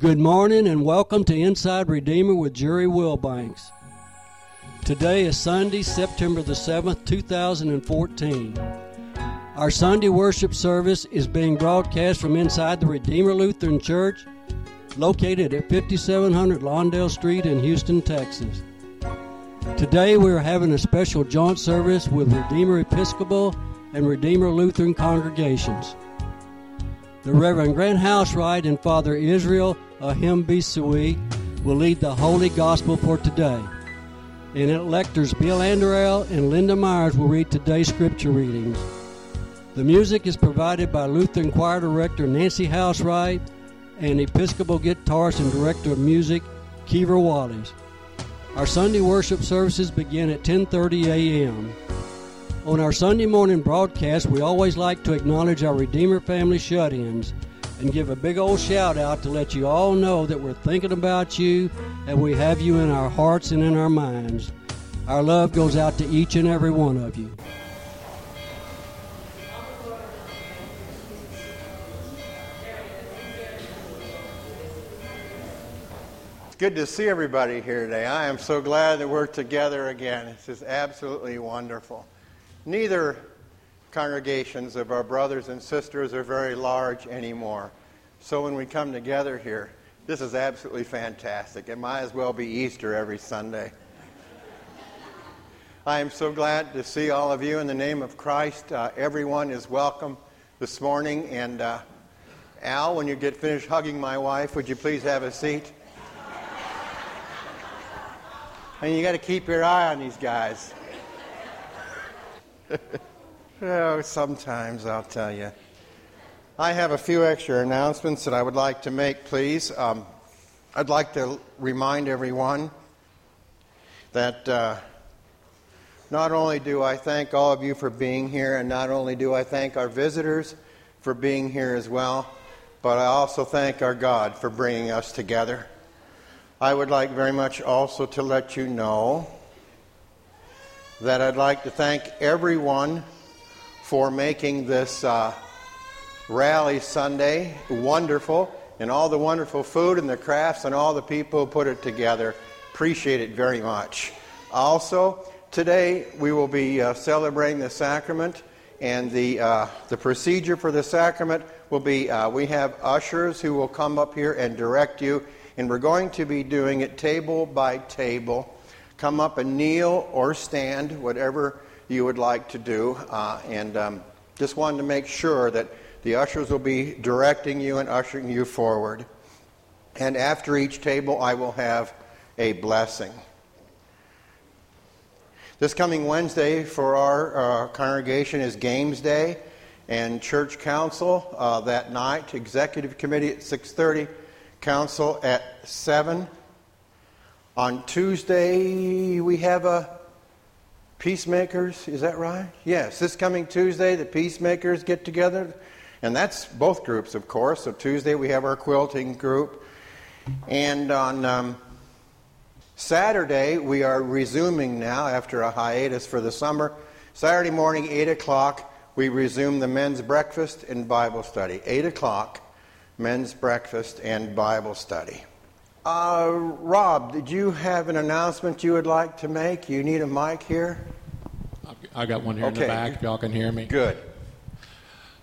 Good morning and welcome to Inside Redeemer with Jerry Wilbanks. Today is Sunday, September the 7th, 2014. Our Sunday worship service is being broadcast from inside the Redeemer Lutheran Church, located at 5700 Lawndale Street in Houston, Texas. Today we are having a special joint service with Redeemer Episcopal and Redeemer Lutheran congregations. The Reverend Grant Housewright and Father Israel Ahim Bisui will lead the Holy Gospel for today. And electors Bill Anderell and Linda Myers will read today's scripture readings. The music is provided by Lutheran Choir Director Nancy Housewright and Episcopal guitarist and Director of Music Kiever Wallace. Our Sunday worship services begin at 10:30 a.m. On our Sunday morning broadcast, we always like to acknowledge our Redeemer family shut ins and give a big old shout out to let you all know that we're thinking about you and we have you in our hearts and in our minds. Our love goes out to each and every one of you. It's good to see everybody here today. I am so glad that we're together again. This is absolutely wonderful. Neither congregations of our brothers and sisters are very large anymore. So when we come together here, this is absolutely fantastic. It might as well be Easter every Sunday. I am so glad to see all of you in the name of Christ. Uh, everyone is welcome this morning. And uh, Al, when you get finished hugging my wife, would you please have a seat? And you got to keep your eye on these guys. oh, sometimes I'll tell you. I have a few extra announcements that I would like to make, please. Um, I'd like to remind everyone that uh, not only do I thank all of you for being here, and not only do I thank our visitors for being here as well, but I also thank our God for bringing us together. I would like very much also to let you know that I'd like to thank everyone for making this uh, rally Sunday wonderful and all the wonderful food and the crafts and all the people who put it together. Appreciate it very much. Also, today we will be uh, celebrating the sacrament, and the, uh, the procedure for the sacrament will be uh, we have ushers who will come up here and direct you and we're going to be doing it table by table. Come up and kneel or stand, whatever you would like to do. Uh, and um, just wanted to make sure that the ushers will be directing you and ushering you forward. And after each table, I will have a blessing. This coming Wednesday for our uh, congregation is Games Day and church council uh, that night. Executive committee at 6:30 council at 7. On Tuesday, we have a Peacemakers, is that right? Yes, this coming Tuesday, the Peacemakers get together. And that's both groups, of course. So Tuesday, we have our quilting group. And on um, Saturday, we are resuming now after a hiatus for the summer. Saturday morning, 8 o'clock, we resume the men's breakfast and Bible study. 8 o'clock men's breakfast and Bible study. Uh, Rob, did you have an announcement you would like to make? You need a mic here? I got one here okay. in the back, if y'all can hear me. Good.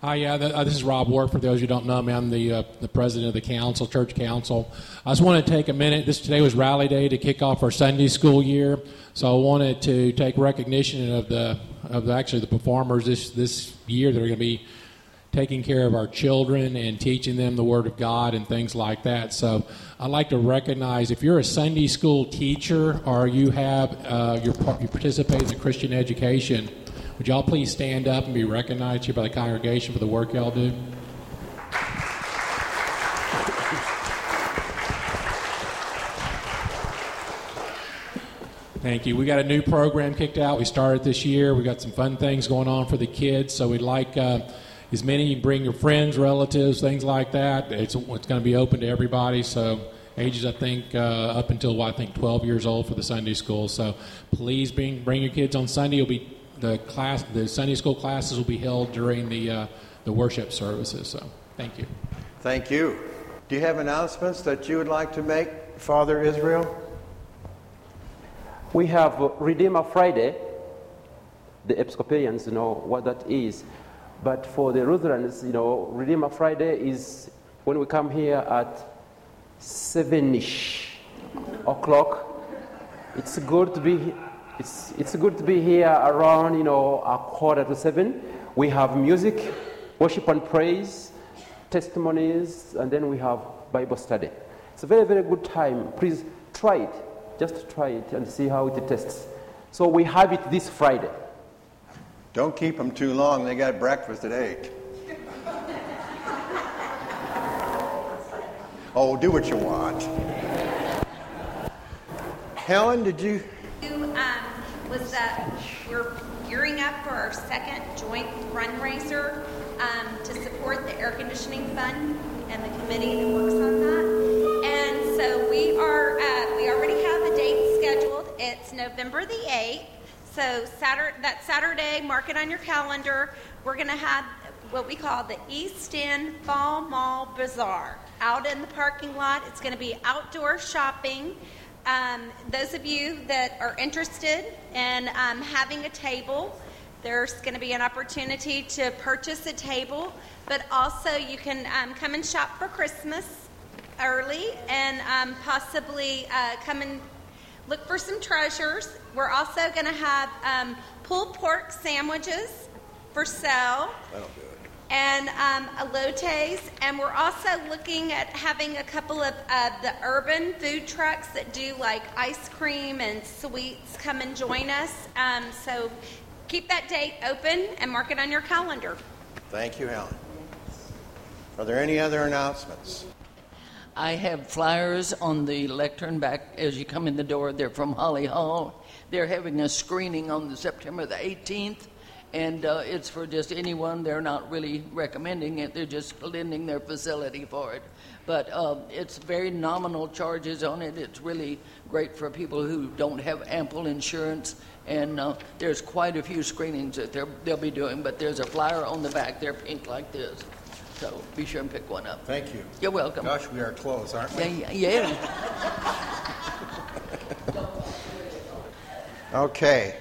Hi, yeah, uh, this is Rob Work. For those who don't know me, I'm the uh, the president of the council, church council. I just want to take a minute. This today was Rally Day to kick off our Sunday school year, so I wanted to take recognition of the of the, actually the performers this this year that are going to be taking care of our children and teaching them the Word of God and things like that. So I'd like to recognize if you're a Sunday school teacher or you have uh, you participate in the Christian education, would y'all please stand up and be recognized here by the congregation for the work y'all do? Thank you. We got a new program kicked out. We started this year. We got some fun things going on for the kids. So we'd like. Uh, as many. You bring your friends, relatives, things like that. It's, it's going to be open to everybody. So ages, I think, uh, up until well, I think 12 years old for the Sunday school. So please bring bring your kids on Sunday. Will be the class, the Sunday school classes will be held during the uh, the worship services. So thank you. Thank you. Do you have announcements that you would like to make, Father Israel? We have Redeemer Friday. The Episcopalians know what that is. But for the Lutherans, you know, Redeemer Friday is when we come here at 7 ish o'clock. It's good to be it's, it's good to be here around, you know, a quarter to seven. We have music, worship and praise, testimonies, and then we have Bible study. It's a very, very good time. Please try it. Just try it and see how it tastes. So we have it this Friday. Don't keep them too long. They got breakfast at 8. oh, do what you want. Helen, did you? Um, was that we're gearing up for our second joint fundraiser um, to support the air conditioning fund and the committee that works on that. And so we are, uh, we already have a date scheduled. It's November the 8th. So Saturday, that Saturday, mark it on your calendar. We're going to have what we call the East End Fall Mall Bazaar out in the parking lot. It's going to be outdoor shopping. Um, those of you that are interested in um, having a table, there's going to be an opportunity to purchase a table, but also you can um, come and shop for Christmas early and um, possibly uh, come and look for some treasures. We're also going to have um, pulled pork sandwiches for sale. That'll do it and um, elotes. And we're also looking at having a couple of uh, the urban food trucks that do like ice cream and sweets come and join us. Um, so keep that date open and mark it on your calendar. Thank you, Helen. Are there any other announcements? I have flyers on the lectern back as you come in the door. They're from Holly Hall. They're having a screening on the September the 18th and uh, it's for just anyone. They're not really recommending it; they're just lending their facility for it. But uh, it's very nominal charges on it. It's really great for people who don't have ample insurance. And uh, there's quite a few screenings that they'll be doing. But there's a flyer on the back. They're pink like this. So be sure and pick one up. Thank you. You're welcome. Gosh, we are close, aren't we? Yeah. yeah. okay.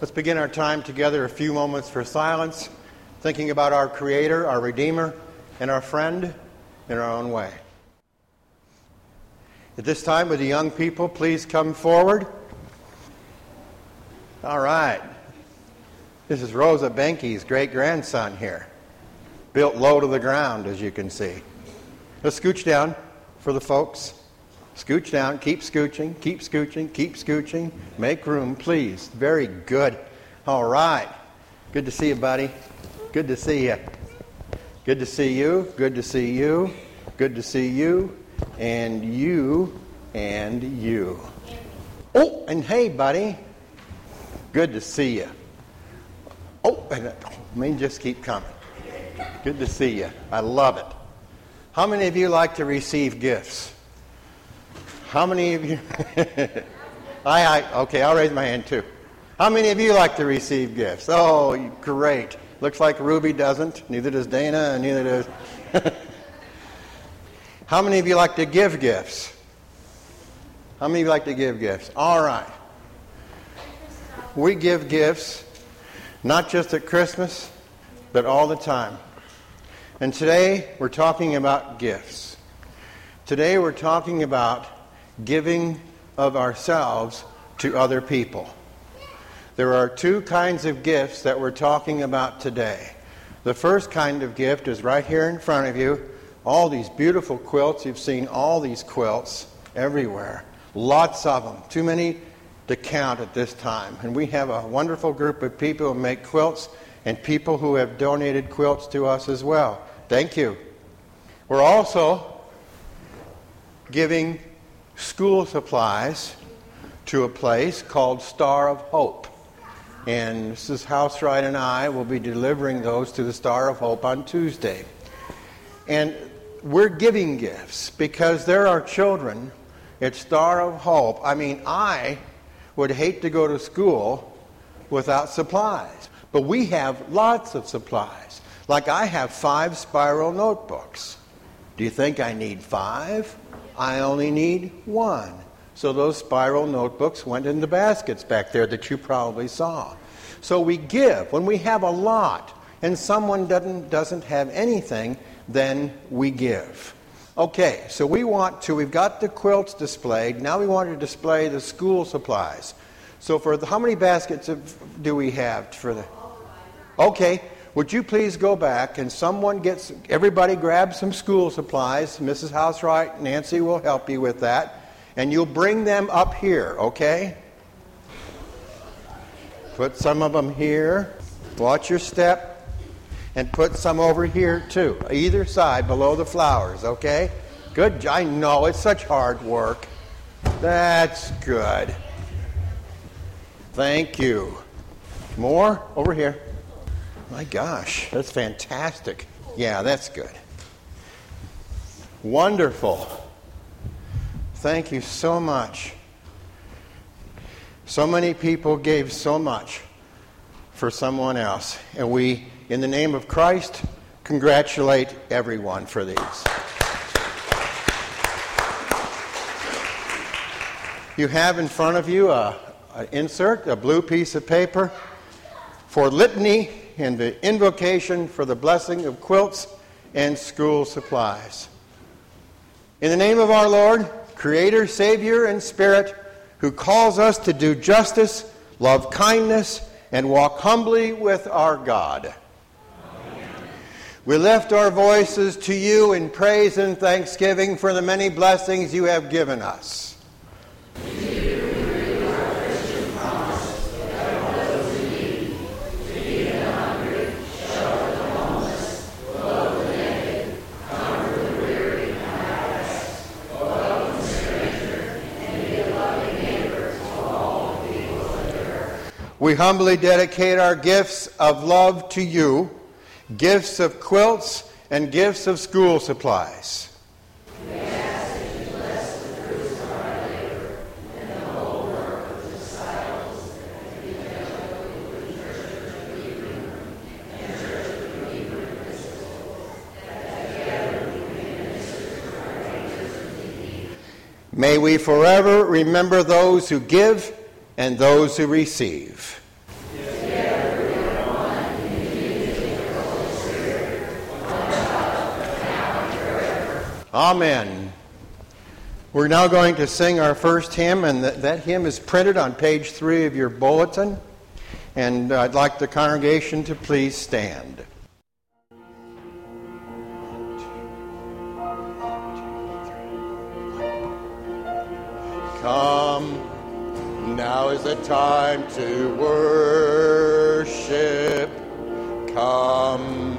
Let's begin our time together a few moments for silence, thinking about our Creator, our Redeemer, and our friend in our own way. At this time, would the young people please come forward? All right. This is Rosa Benke's great grandson here, built low to the ground, as you can see. Let's scooch down for the folks. Scooch down, keep scooching, keep scooching, keep scooching. Make room, please. Very good. All right. Good to see you, buddy. Good to see you. Good to see you. Good to see you. Good to see you. And you and you. Oh, and hey, buddy. Good to see you. Oh, and I mean, just keep coming. Good to see you. I love it. How many of you like to receive gifts? How many of you? I, I, okay, I'll raise my hand too. How many of you like to receive gifts? Oh, great. Looks like Ruby doesn't. Neither does Dana, and neither does. How many of you like to give gifts? How many of you like to give gifts? All right. We give gifts not just at Christmas, but all the time. And today we're talking about gifts. Today we're talking about giving of ourselves to other people. There are two kinds of gifts that we're talking about today. The first kind of gift is right here in front of you. All these beautiful quilts. You've seen all these quilts everywhere. Lots of them. Too many to count at this time. And we have a wonderful group of people who make quilts and people who have donated quilts to us as well. Thank you. We're also giving school supplies to a place called Star of Hope. And Mrs. Housewright and I will be delivering those to the Star of Hope on Tuesday. And we're giving gifts because there are children at Star of Hope. I mean, I would hate to go to school without supplies, but we have lots of supplies. Like I have five spiral notebooks. Do you think I need five? I only need one. So those spiral notebooks went in the baskets back there that you probably saw. So we give. When we have a lot and someone doesn't, doesn't have anything, then we give. Okay, so we want to, we've got the quilts displayed. Now we want to display the school supplies. So for the, how many baskets do we have for the? Okay, would you please go back and someone gets, everybody grab some school supplies. Mrs. Housewright, Nancy will help you with that. And you'll bring them up here, okay? Put some of them here. Watch your step. And put some over here too, either side below the flowers, okay? Good. I know it's such hard work. That's good. Thank you. More over here. My gosh, that's fantastic. Yeah, that's good. Wonderful. Thank you so much. So many people gave so much for someone else. And we, in the name of Christ, congratulate everyone for these. You have in front of you a, a insert, a blue piece of paper for litany and the invocation for the blessing of quilts and school supplies. In the name of our Lord, Creator, Savior, and Spirit, who calls us to do justice, love kindness, and walk humbly with our God. Amen. We lift our voices to you in praise and thanksgiving for the many blessings you have given us. We humbly dedicate our gifts of love to you, gifts of quilts and gifts of school supplies. May we forever remember those who give and those who receive. Amen. We're now going to sing our first hymn, and that, that hymn is printed on page three of your bulletin. And I'd like the congregation to please stand. Now is the time to worship. Come.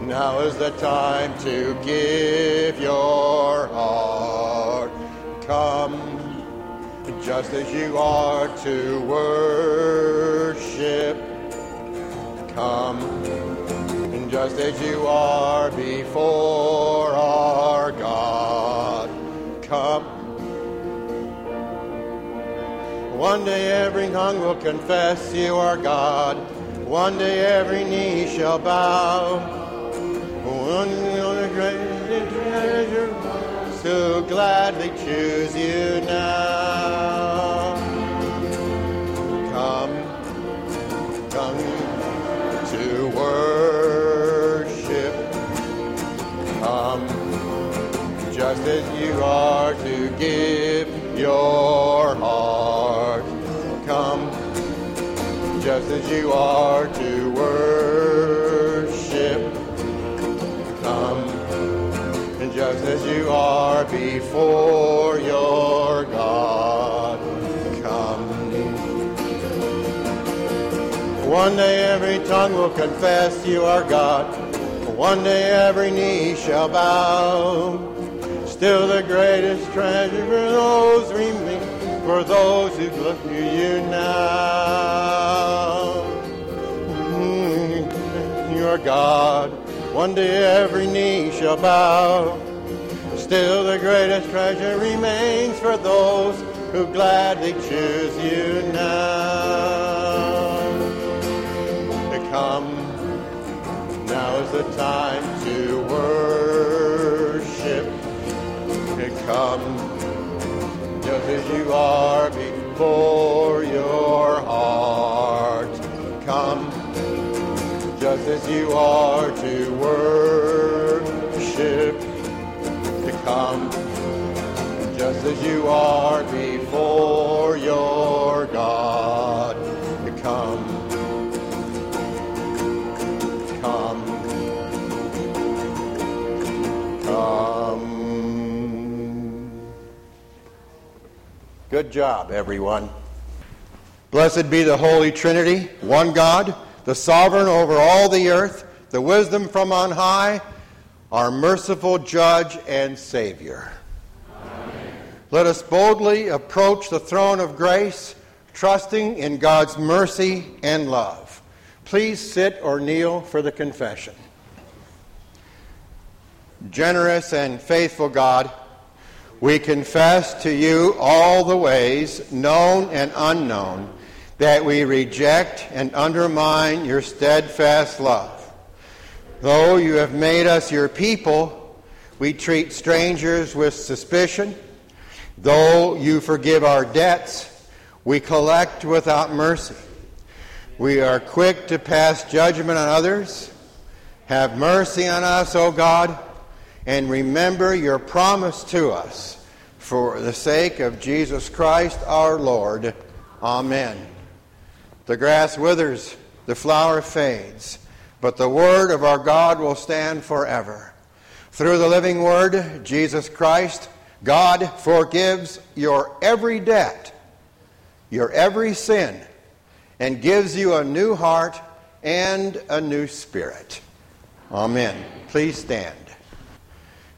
Now is the time to give your heart. Come, just as you are to worship. Come, just as you are before our God. Come. One day every tongue will confess you are God. One day every knee shall bow. One treasure so gladly choose you now. Come, come to worship. Come, just as you are to give your heart. Come, just as you are to worship. Come, and just as you are before your God. Come. One day every tongue will confess you are God. One day every knee shall bow. Still the greatest treasure for remain, for those who look to you now. Mm, You are God. One day every knee shall bow. Still the greatest treasure remains for those who gladly choose you now. To come, now is the time to worship. to come as you are before your heart. Come just as you are to worship, to come just as you are before your Good job, everyone. Blessed be the Holy Trinity, one God, the sovereign over all the earth, the wisdom from on high, our merciful judge and Savior. Amen. Let us boldly approach the throne of grace, trusting in God's mercy and love. Please sit or kneel for the confession. Generous and faithful God, we confess to you all the ways, known and unknown, that we reject and undermine your steadfast love. Though you have made us your people, we treat strangers with suspicion. Though you forgive our debts, we collect without mercy. We are quick to pass judgment on others. Have mercy on us, O God, and remember your promise to us for the sake of Jesus Christ our Lord. Amen. The grass withers, the flower fades, but the word of our God will stand forever. Through the living word, Jesus Christ, God forgives your every debt, your every sin, and gives you a new heart and a new spirit. Amen. Please stand.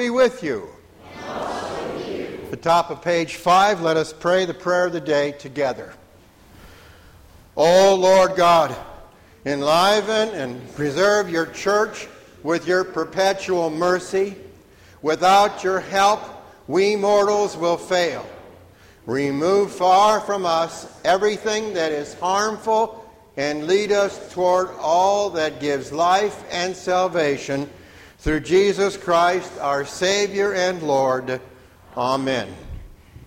Be with you. At the top of page 5, let us pray the prayer of the day together. O Lord God, enliven and preserve your church with your perpetual mercy. Without your help, we mortals will fail. Remove far from us everything that is harmful and lead us toward all that gives life and salvation through Jesus Christ, our Savior and Lord. Amen.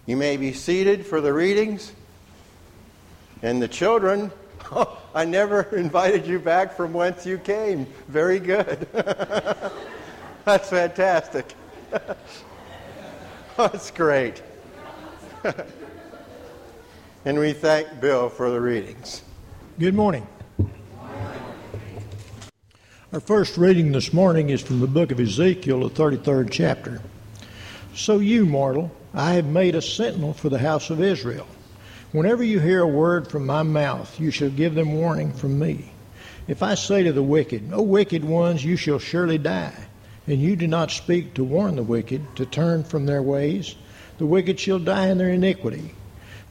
You may be seated for the readings. And the children, oh, I never invited you back from whence you came. Very good. That's fantastic. That's great. and we thank Bill for the readings. Good morning. Our first reading this morning is from the book of Ezekiel, the 33rd chapter. So, you mortal, I have made a sentinel for the house of Israel. Whenever you hear a word from my mouth, you shall give them warning from me. If I say to the wicked, O wicked ones, you shall surely die, and you do not speak to warn the wicked to turn from their ways, the wicked shall die in their iniquity,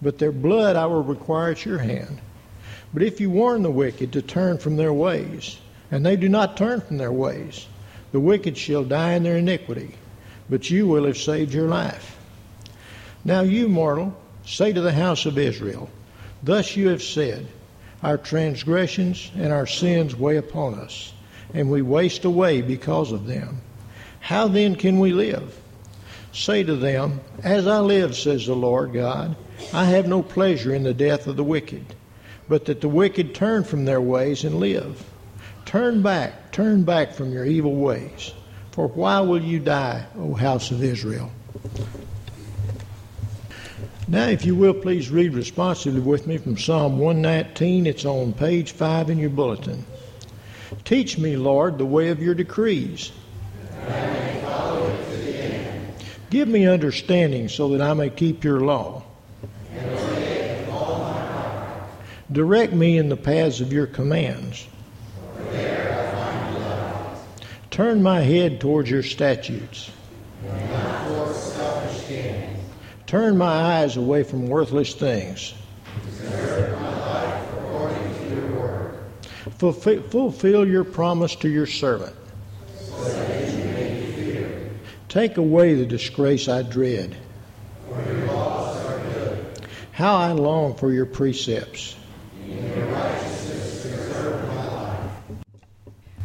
but their blood I will require at your hand. But if you warn the wicked to turn from their ways, and they do not turn from their ways. The wicked shall die in their iniquity, but you will have saved your life. Now, you mortal, say to the house of Israel, Thus you have said, Our transgressions and our sins weigh upon us, and we waste away because of them. How then can we live? Say to them, As I live, says the Lord God, I have no pleasure in the death of the wicked, but that the wicked turn from their ways and live. Turn back, turn back from your evil ways. For why will you die, O house of Israel? Now, if you will, please read responsively with me from Psalm 119. It's on page 5 in your bulletin. Teach me, Lord, the way of your decrees. Give me understanding so that I may keep your law. Direct me in the paths of your commands. Turn my head towards your statutes. Turn my eyes away from worthless things. Fulfill, your promise to your servant. Take away the disgrace I dread. How I long for your precepts.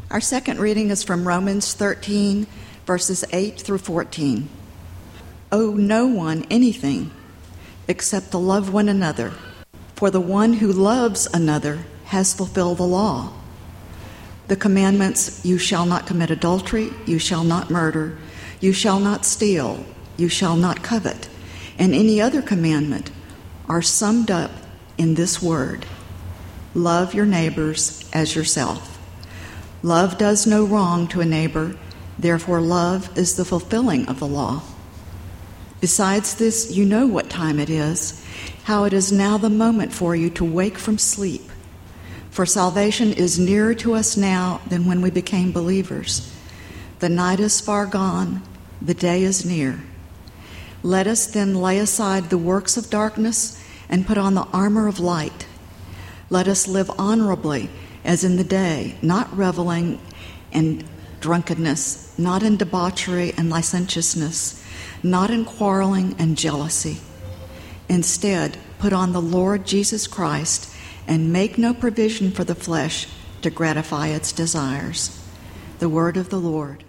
Our second reading is from Romans 13, verses 8 through 14. Owe no one anything except to love one another, for the one who loves another has fulfilled the law. The commandments you shall not commit adultery, you shall not murder, you shall not steal, you shall not covet, and any other commandment are summed up in this word love your neighbors as yourself. Love does no wrong to a neighbor, therefore, love is the fulfilling of the law. Besides this, you know what time it is, how it is now the moment for you to wake from sleep. For salvation is nearer to us now than when we became believers. The night is far gone, the day is near. Let us then lay aside the works of darkness and put on the armor of light. Let us live honorably as in the day, not reveling in drunkenness, not in debauchery and licentiousness, not in quarreling and jealousy. Instead, put on the Lord Jesus Christ and make no provision for the flesh to gratify its desires. The word of the Lord.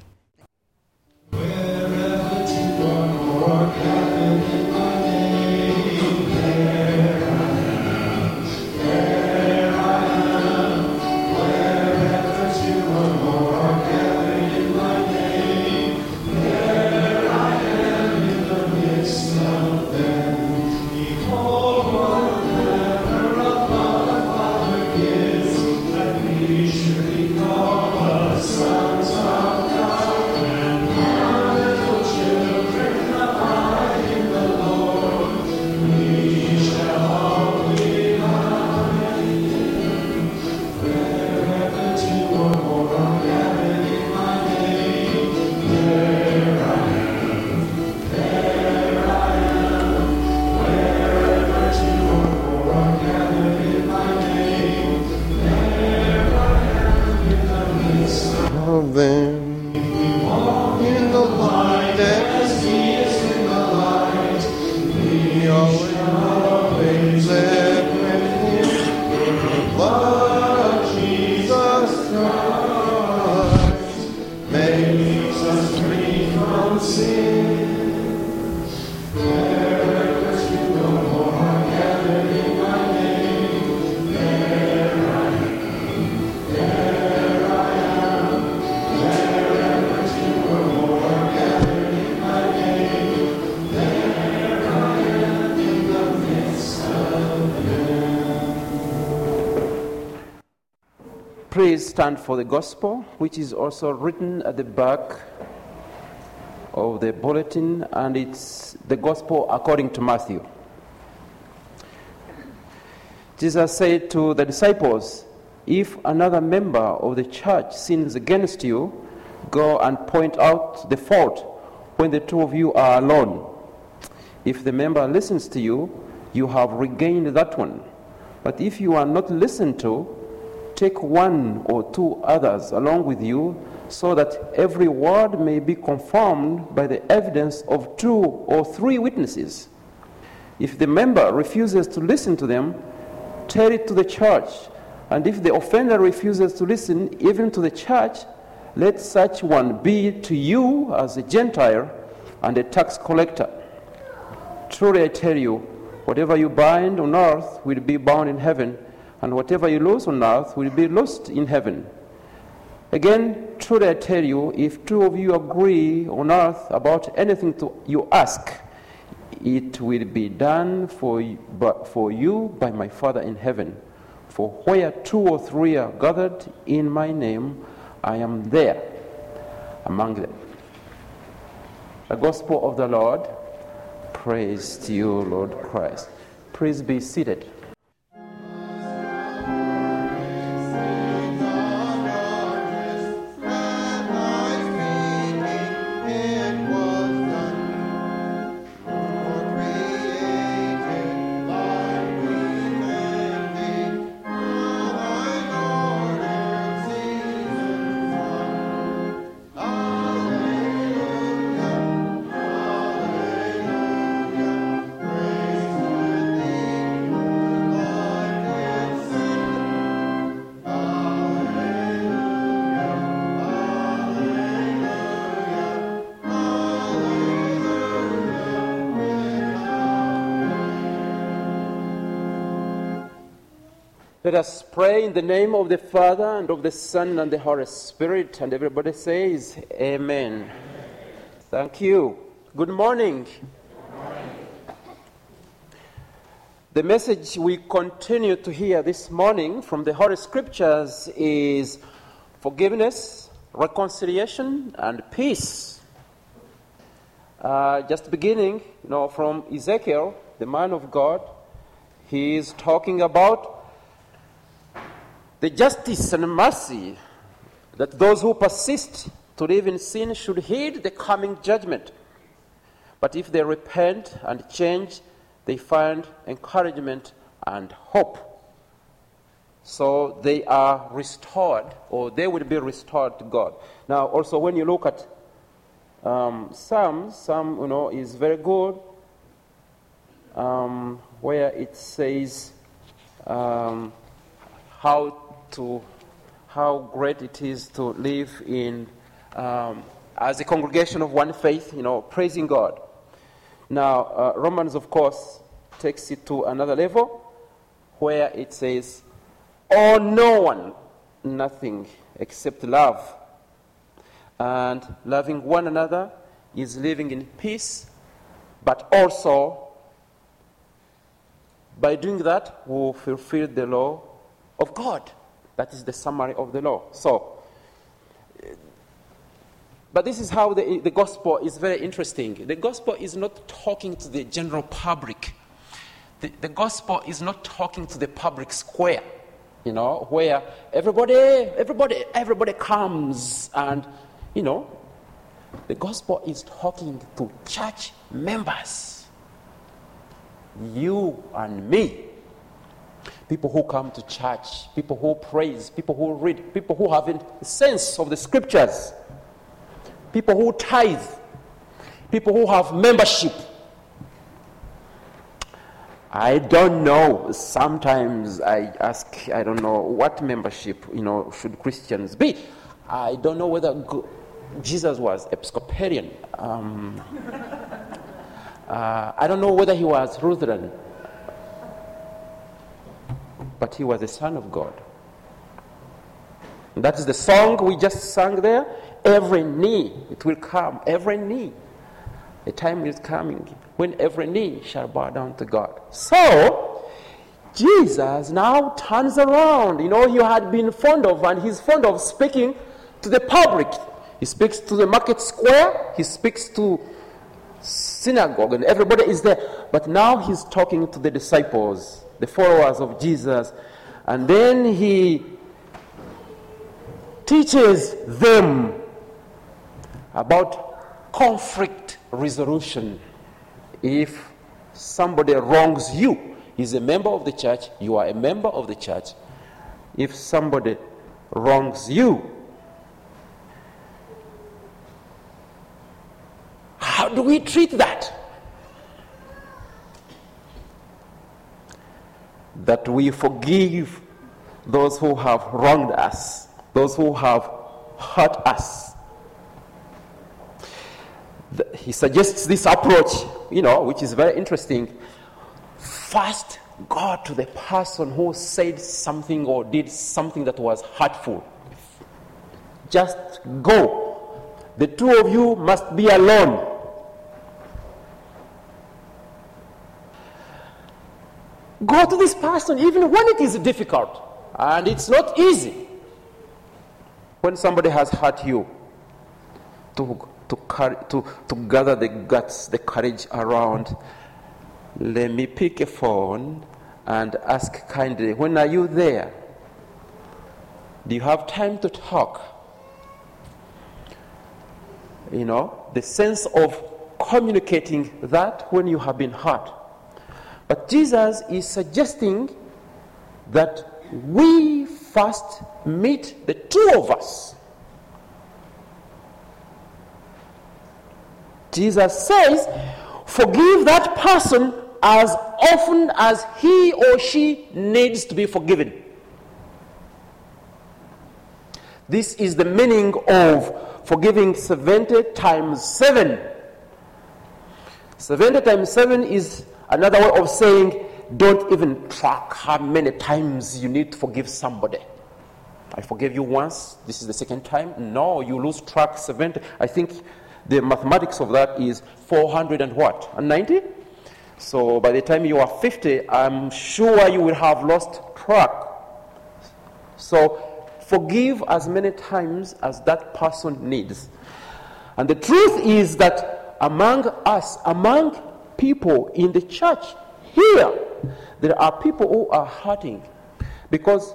Please stand for the gospel, which is also written at the back of the bulletin, and it's the gospel according to Matthew. Jesus said to the disciples, If another member of the church sins against you, go and point out the fault when the two of you are alone. If the member listens to you, you have regained that one. But if you are not listened to, take one or two others along with you, so that every word may be confirmed by the evidence of two or three witnesses. If the member refuses to listen to them, tell it to the church. And if the offender refuses to listen even to the church, let such one be to you as a Gentile and a tax collector. Truly I tell you, whatever you bind on earth will be bound in heaven, and whatever you lose on earth will be lost in heaven. Again, truly I tell you, if two of you agree on earth about anything to, you ask, it will be done for you, for you by my Father in heaven. For where two or three are gathered in my name, I am there among them. The gospel of the Lord. Praise to you, Lord Christ. Please be seated. Us pray in the name of the Father and of the Son and the Holy Spirit. And everybody says, Amen. Thank you. Good morning. The message we continue to hear this morning from the Holy Scriptures is forgiveness, reconciliation, and peace. Uh, just beginning, you know, from Ezekiel, the man of God, he is talking about the justice and mercy that those who persist to live in sin should heed the coming judgment. But if they repent and change, they find encouragement and hope. So they are restored, or they will be restored to God. Now, also, when you look at um, Psalms, Psalm, you know, is very good, um, where it says um, how to how great it is to live in um, as a congregation of one faith, you know, praising God. Now, uh, Romans, of course, takes it to another level where it says, "Oh, no one, nothing except love." And loving one another is living in peace, but also by doing that, we will fulfill the law of God. That is the summary of the law. So, but this is how the, the gospel is very interesting. The gospel is not talking to the general public. The, the gospel is not talking to the public square, you know, where everybody, everybody, everybody comes and, you know, the gospel is talking to church members. You and me people who come to church, people who praise, people who read, people who have a sense of the scriptures, people who tithe, people who have membership. I don't know. Sometimes I ask, I don't know what membership, you know, should Christians be. I don't know whether Jesus was Episcopalian. Um, uh, I don't know whether he was Lutheran, but he was a son of God. That is the song we just sang there. Every knee, it will come. Every knee. A time is coming when every knee shall bow down to God. So, Jesus now turns around. You know, he had been fond of, and he's fond of speaking to the public. He speaks to the market square, he speaks to synagogue, and everybody is there. But now he's talking to the disciples, the followers of Jesus. And then he teaches them about conflict resolution. If somebody wrongs you, he's a member of the church, you are a member of the church. If somebody wrongs you, how do we treat that? That we forgive those who have wronged us, those who have hurt us. He suggests this approach, you know, which is very interesting. First, go to the person who said something or did something that was hurtful. Just go. The two of you must be alone. Go to this person even when it is difficult and it's not easy. When somebody has hurt you, to, to, carry, to, to gather the guts, the courage around, let me pick a phone and ask kindly, when are you there? Do you have time to talk? You know, the sense of communicating that when you have been hurt. But Jesus is suggesting that we first meet the two of us. Jesus says, forgive that person as often as he or she needs to be forgiven. This is the meaning of forgiving 70 times 7. 70 times 7 is another way of saying don't even track how many times you need to forgive somebody. I forgave you once, this is the second time. No, you lose track 70. I think the mathematics of that is 400 and what? And 90? So by the time you are 50, I'm sure you will have lost track. So forgive as many times as that person needs. And the truth is that among us, among people in the church here, there are people who are hurting because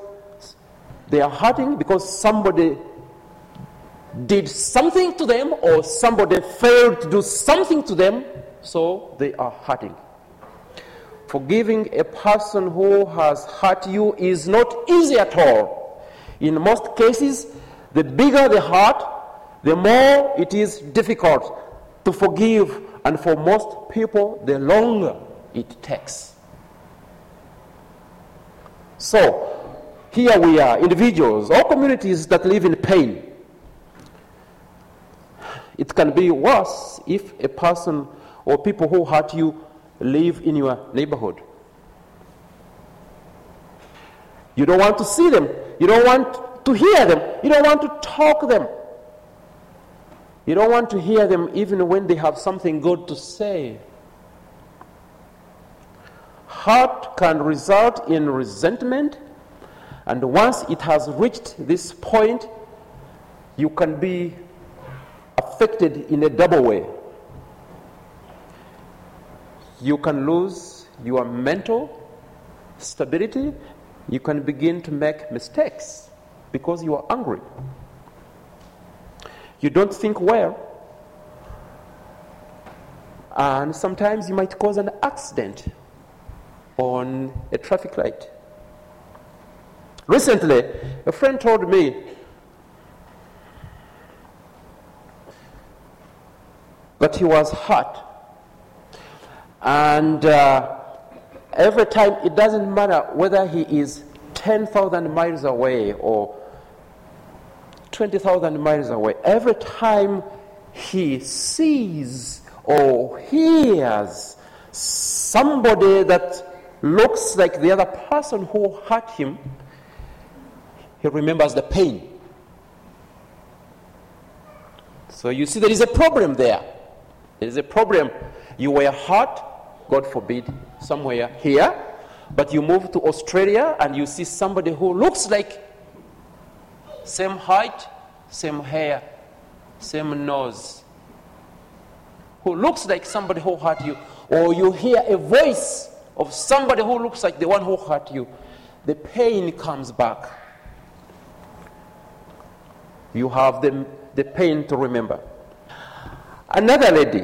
they are hurting because somebody did something to them or somebody failed to do something to them, so they are hurting. Forgiving a person who has hurt you is not easy at all. In most cases, the bigger the hurt, the more it is difficult to forgive, and for most people, the longer it takes. So, here we are, individuals or communities that live in pain. It can be worse if a person or people who hurt you live in your neighborhood. You don't want to see them. You don't want to hear them. You don't want to talk to them. You don't want to hear them even when they have something good to say. Hurt can result in resentment, and once it has reached this point, you can be affected in a double way. You can lose your mental stability, you can begin to make mistakes because you are angry. You don't think well, and sometimes you might cause an accident on a traffic light. Recently, a friend told me that he was hurt. And uh, every time, it doesn't matter whether he is 10,000 miles away or 20,000 miles away, every time he sees or hears somebody that looks like the other person who hurt him, he remembers the pain. So you see, there is a problem there. There is a problem. You were hurt, God forbid, somewhere here, but you move to Australia and you see somebody who looks like same height, same hair, same nose, who looks like somebody who hurt you, or you hear a voice of somebody who looks like the one who hurt you, the pain comes back. You have the, the pain to remember. Another lady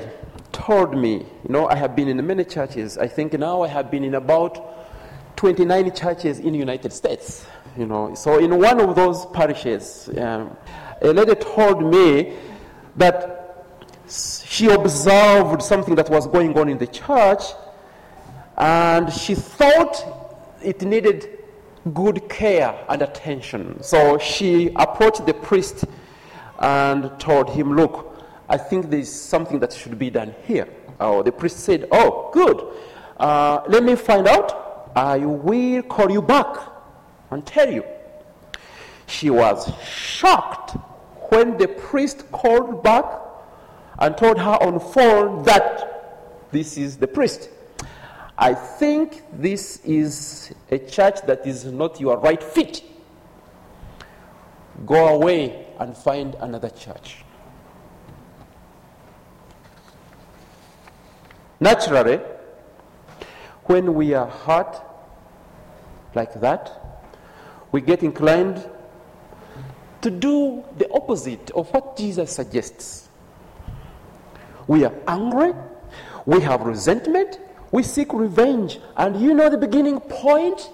told me, you know, I have been in many churches. I think now I have been in about 29 churches in the United States. You know, so in one of those parishes, um, a lady told me that she observed something that was going on in the church and she thought it needed good care and attention. So she approached the priest and told him, Look, I think there's something that should be done here. Oh, the priest said, Oh, good. Uh, let me find out. I will call you back and tell you. She was shocked when the priest called back and told her on phone that this is the priest. I think this is a church that is not your right fit. Go away and find another church. Naturally, when we are hurt like that, we get inclined to do the opposite of what Jesus suggests. We are angry, we have resentment, we seek revenge, and you know the beginning point?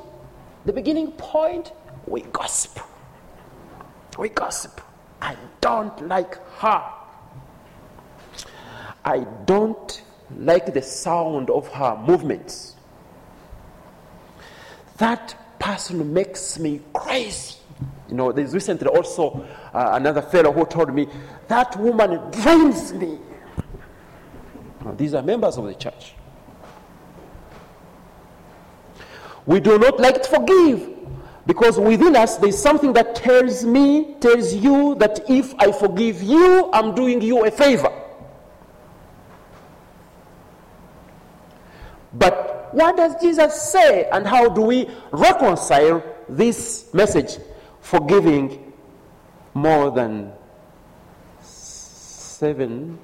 The beginning point? We gossip. We gossip. I don't like her. I don't like the sound of her movements. That person makes me crazy. You know, there's recently also uh, another fellow who told me, That woman drains me. Now, these are members of the church. We do not like to forgive because within us there's something that tells me, tells you that if I forgive you, I'm doing you a favor. But what does Jesus say, and how do we reconcile this message? Forgiving more than 70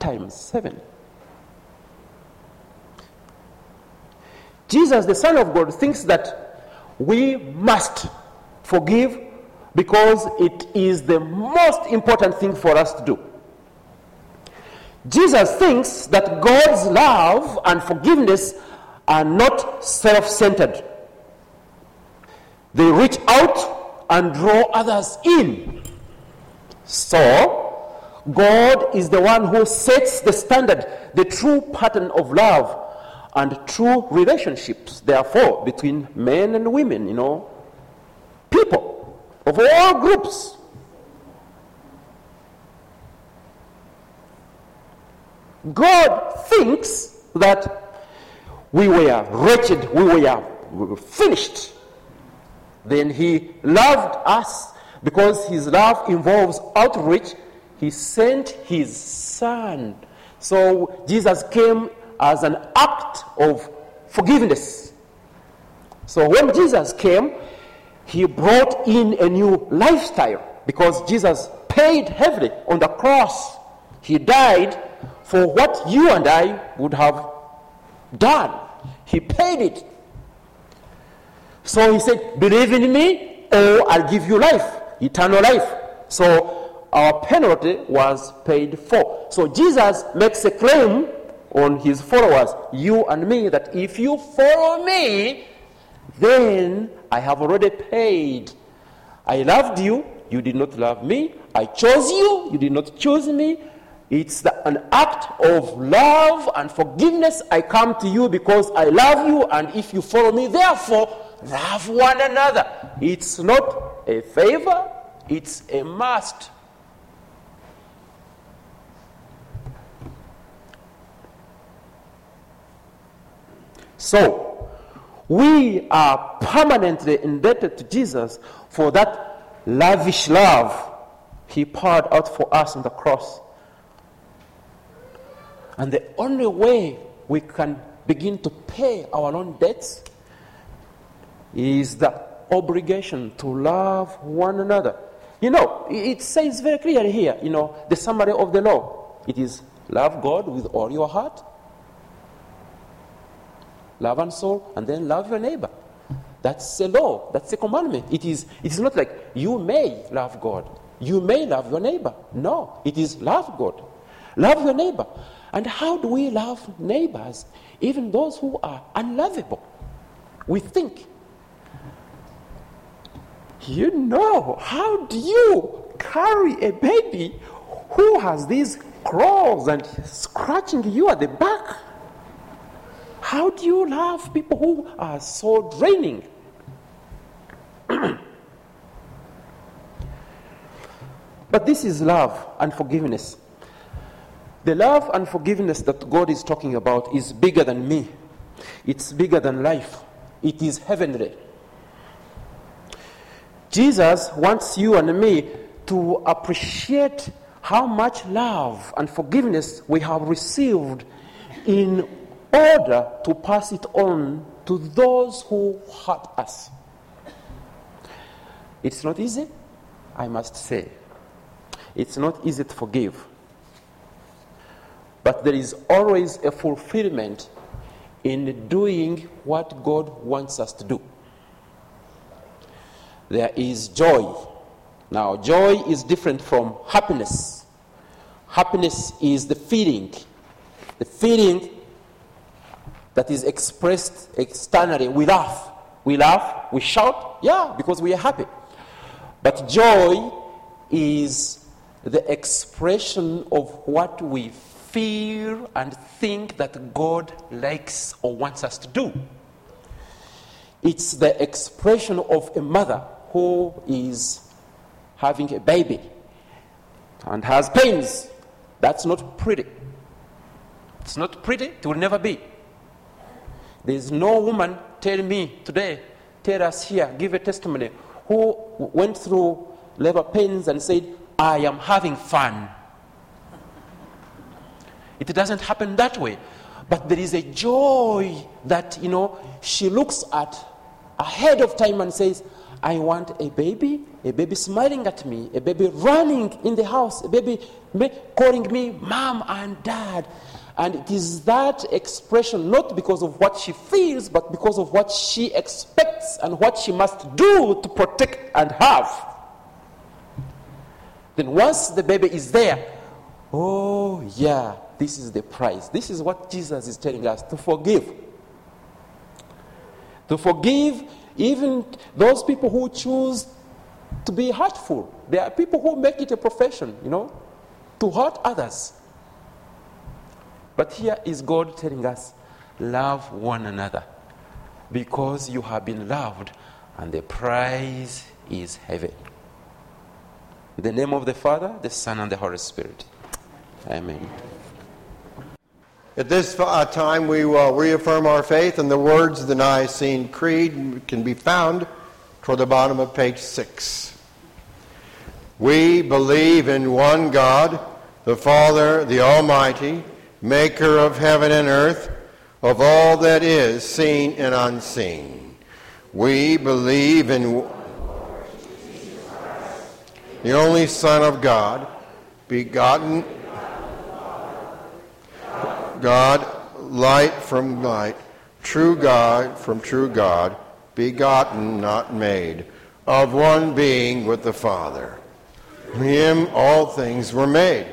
times 7. Jesus, the Son of God, thinks that we must forgive because it is the most important thing for us to do. Jesus thinks that God's love and forgiveness are not self centered. They reach out and draw others in. So, God is the one who sets the standard, the true pattern of love and true relationships, therefore, between men and women, you know, people of all groups. God thinks that we were wretched, we were finished. Then He loved us because His love involves outreach. He sent His Son. So Jesus came as an act of forgiveness. So when Jesus came, He brought in a new lifestyle because Jesus paid heavily on the cross. He died for what you and I would have done. He paid it. So he said, Believe in me, or I'll give you life, eternal life. So our penalty was paid for. So Jesus makes a claim on his followers, you and me, that if you follow me, then I have already paid. I loved you, you did not love me. I chose you, you did not choose me. It's the, an act of love and forgiveness. I come to you because I love you, and if you follow me, therefore, love one another. It's not a favor, It's a must. So, we are permanently indebted to Jesus for that lavish love he poured out for us on the cross. And the only way we can begin to pay our own debts is the obligation to love one another. You know, it says very clearly here, you know, the summary of the law. It is love God with all your heart, love and soul, and then love your neighbor. That's a law. That's a commandment. It is, it is not like you may love God. You may love your neighbor. No, it is love God. Love your neighbor. And how do we love neighbors, even those who are unlovable? We think. You know, how do you carry a baby who has these claws and scratching you at the back? How do you love people who are so draining? but this is love and forgiveness. The love and forgiveness that God is talking about is bigger than me, it's bigger than life, it is heavenly. Jesus wants you and me to appreciate how much love and forgiveness we have received in order to pass it on to those who hurt us. It's not easy, I must say. It's not easy to forgive. But there is always a fulfillment in doing what God wants us to do. There is joy. Now, joy is different from happiness. Happiness is the feeling, the feeling that is expressed externally. We laugh. We laugh, we shout, yeah, because we are happy. But joy is the expression of what we feel and think that God likes or wants us to do. It's the expression of a mother who is having a baby and has pains. That's not pretty. It's not pretty, it will never be. There's no woman, tell me today, tell us here, give a testimony, who went through labor pains and said, I am having fun. It doesn't happen that way. But there is a joy that, you know, she looks at ahead of time and says, I want a baby, a baby smiling at me, a baby running in the house, a baby calling me mom and dad. And it is that expression, not because of what she feels, but because of what she expects and what she must do to protect and have. Then once the baby is there, oh yeah, this is the price. This is what Jesus is telling us to forgive. To forgive even those people who choose to be hurtful. There are people who make it a profession, you know, to hurt others. But here is God telling us love one another because you have been loved and the price is heavy. In the name of the Father, the Son, and the Holy Spirit. Amen. At this uh, time, we will reaffirm our faith, and the words of the Nicene Creed can be found toward the bottom of page 6. We believe in one God, the Father, the Almighty, maker of heaven and earth, of all that is seen and unseen. We believe in the only Son of God, begotten God, light from light, true God from true God, begotten, not made, of one being with the Father. In him all things were made.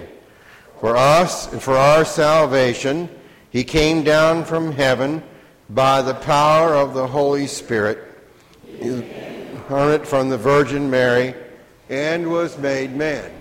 For us and for our salvation, he came down from heaven by the power of the Holy Spirit, incarnate from the Virgin Mary, and was made man.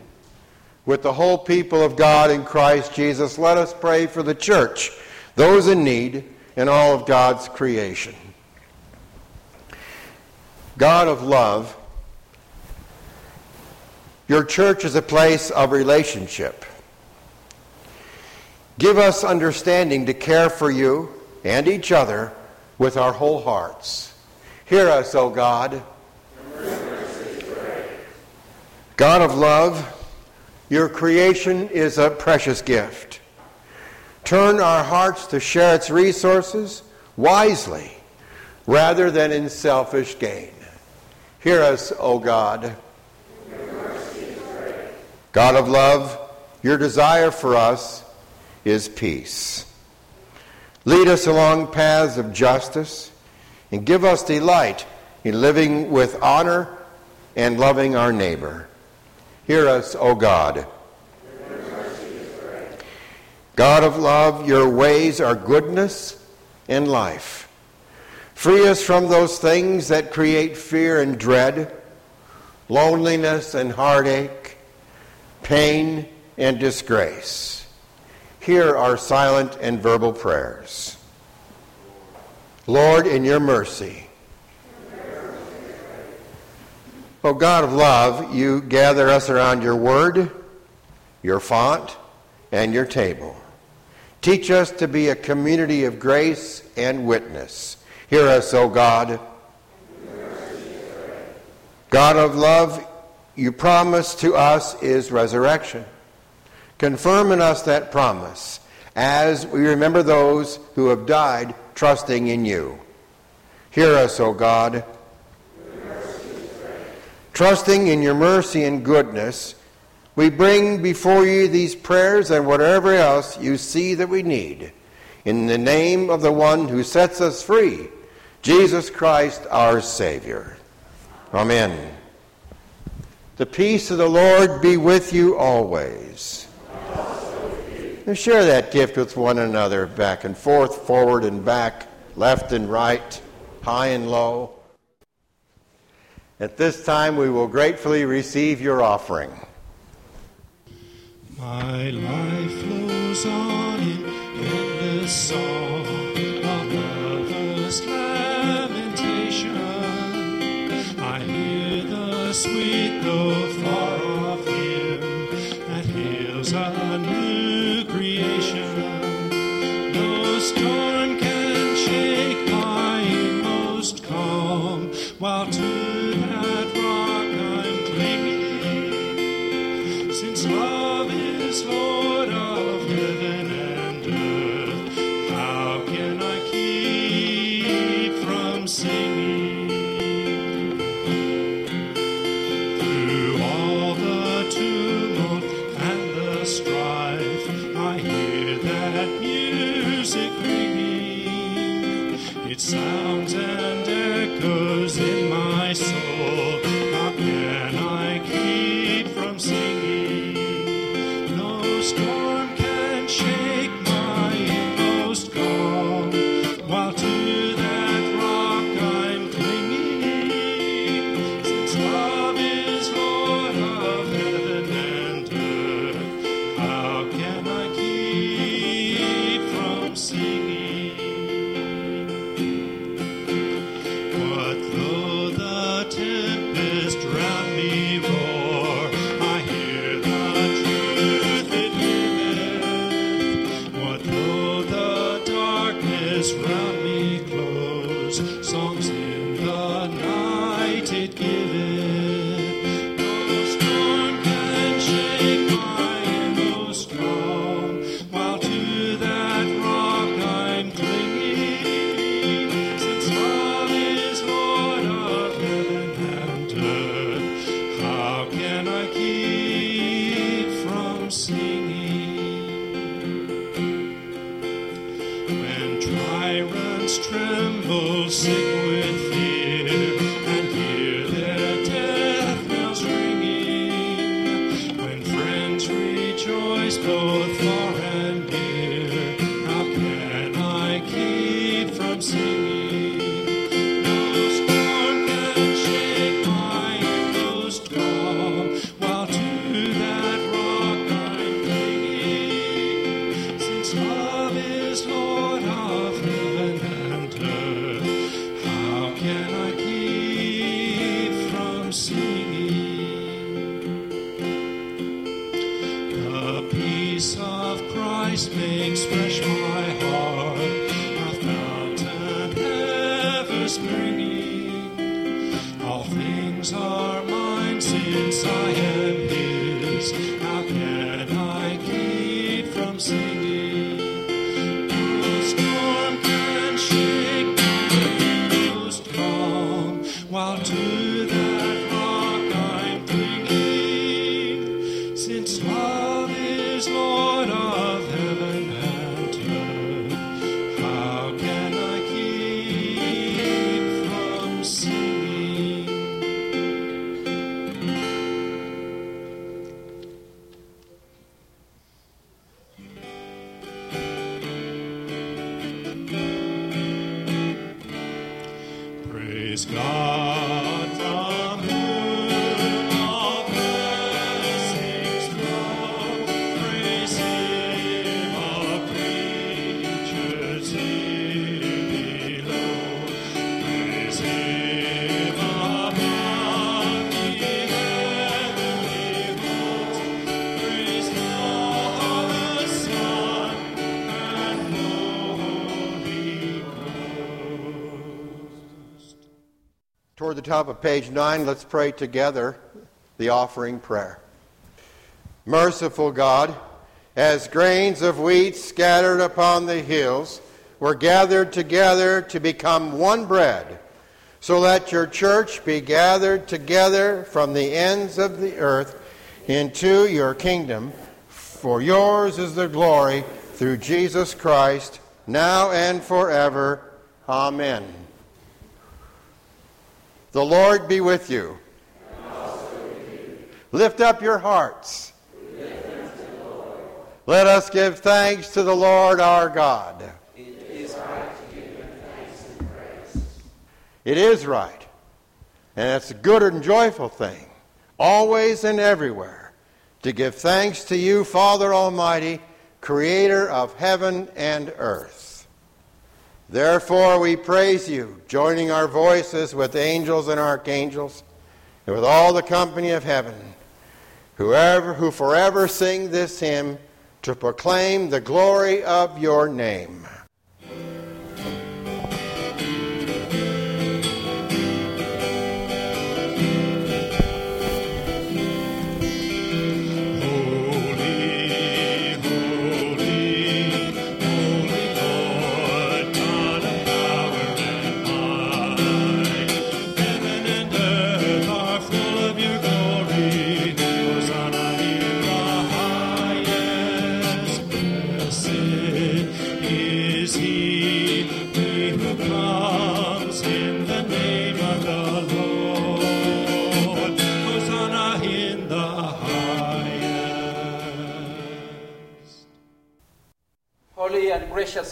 With the whole people of God in Christ Jesus, let us pray for the church, those in need, and all of God's creation. God of love, your church is a place of relationship. Give us understanding to care for you and each other with our whole hearts. Hear us, O God. God of love, your creation is a precious gift. Turn our hearts to share its resources wisely rather than in selfish gain. Hear us, O God. God of love, your desire for us is peace. Lead us along paths of justice and give us delight in living with honor and loving our neighbor. Hear us, O God. God of love, your ways are goodness and life. Free us from those things that create fear and dread, loneliness and heartache, pain and disgrace. Hear our silent and verbal prayers. Lord, in your mercy, O God of love, you gather us around your word, your font, and your table. Teach us to be a community of grace and witness. Hear us, O God. God of love, you promise to us is resurrection. Confirm in us that promise as we remember those who have died trusting in you. Hear us, O God. Trusting in your mercy and goodness, we bring before you these prayers and whatever else you see that we need. In the name of the one who sets us free, Jesus Christ our Savior. Amen. The peace of the Lord be with you always. And share that gift with one another, back and forth, forward and back, left and right, high and low. At this time, we will gratefully receive your offering. My life flows on in endless song of lamentation. I hear the sweet though Since love is Lord Toward the top of page 9, let's pray together the offering prayer. Merciful God, as grains of wheat scattered upon the hills were gathered together to become one bread, so let your church be gathered together from the ends of the earth into your kingdom. For yours is the glory through Jesus Christ, now and forever. Amen. The Lord be with you. Lift up your hearts. Let us give thanks to the Lord our God. It is right. And it's a good and joyful thing, always and everywhere, to give thanks to you, Father Almighty, creator of heaven and earth. Therefore, we praise you, joining our voices with angels and archangels, and with all the company of heaven, whoever who forever sing this hymn to proclaim the glory of your name.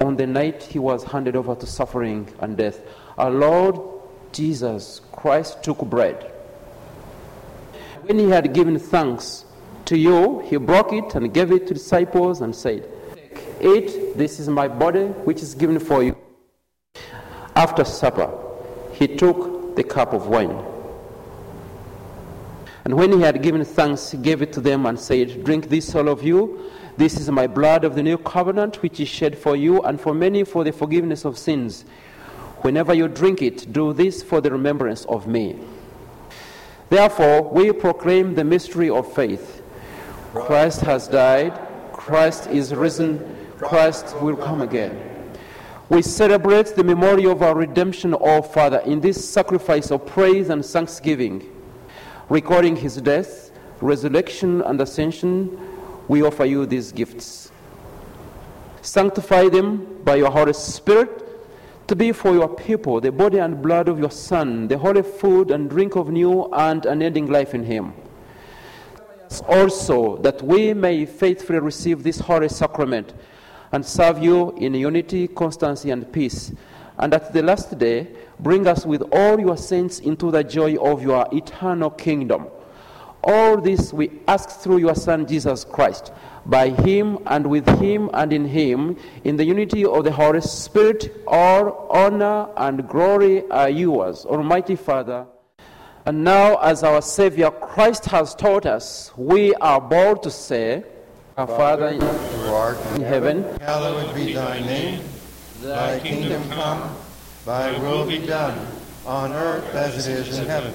On the night he was handed over to suffering and death, our Lord Jesus Christ took bread. When he had given thanks to you, he broke it and gave it to the disciples and said, Eat, this is my body which is given for you. After supper, he took the cup of wine. And when he had given thanks, he gave it to them and said, Drink this, all of you. This is my blood of the new covenant, which is shed for you and for many for the forgiveness of sins. Whenever you drink it, do this for the remembrance of me. Therefore, we proclaim the mystery of faith. Christ has died, Christ is risen, Christ will come again. We celebrate the memorial of our redemption, O Father, in this sacrifice of praise and thanksgiving. Recording his death, resurrection, and ascension, we offer you these gifts. Sanctify them by your Holy Spirit to be for your people the body and blood of your Son, the holy food and drink of new and unending life in him. Also, that we may faithfully receive this holy sacrament and serve you in unity, constancy, and peace. And at the last day, bring us with all your saints into the joy of your eternal kingdom. All this we ask through your Son, Jesus Christ. By him and with him and in him, in the unity of the Holy Spirit, all honor and glory are yours, Almighty Father. And now, as our Savior Christ has taught us, we are bold to say, Our Father who art in heaven, hallowed be thy name. Thy kingdom come, thy will be done, on earth as it is in heaven.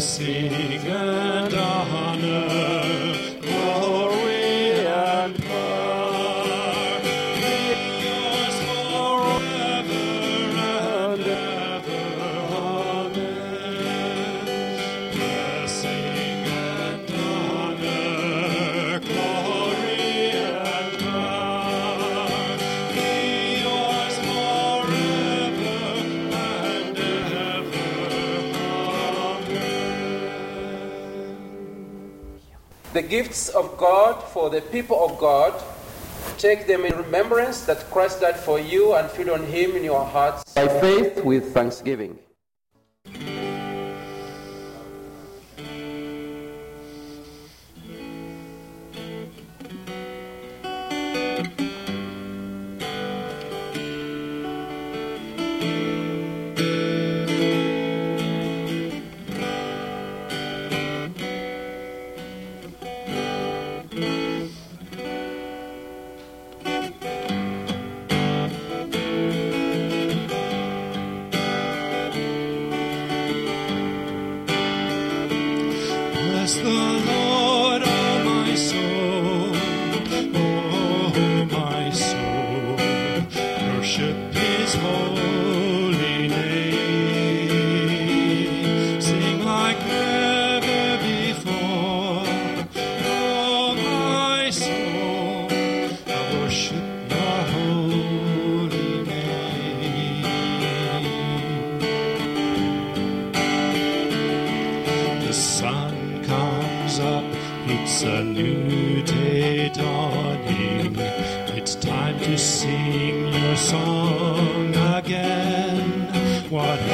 Blessing gifts of God for the people of God. Take them in remembrance that Christ died for you and feed on him in your hearts by faith with thanksgiving. Again.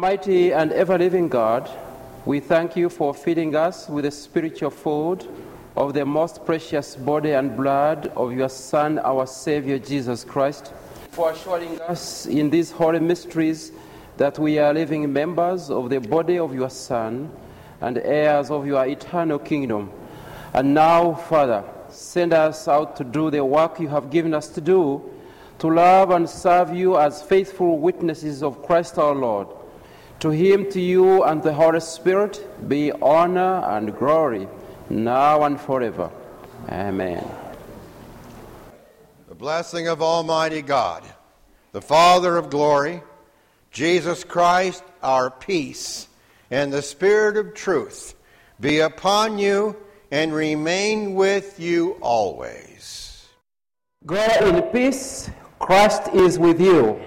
Almighty and ever living God, we thank you for feeding us with the spiritual food of the most precious body and blood of your Son, our Savior Jesus Christ, for assuring us in these holy mysteries that we are living members of the body of your Son and heirs of your eternal kingdom. And now, Father, send us out to do the work you have given us to do, to love and serve you as faithful witnesses of Christ our Lord. To him, to you, and the Holy Spirit be honor and glory, now and forever. Amen. The blessing of Almighty God, the Father of glory, Jesus Christ, our peace, and the Spirit of truth be upon you and remain with you always. Go in peace. Christ is with you.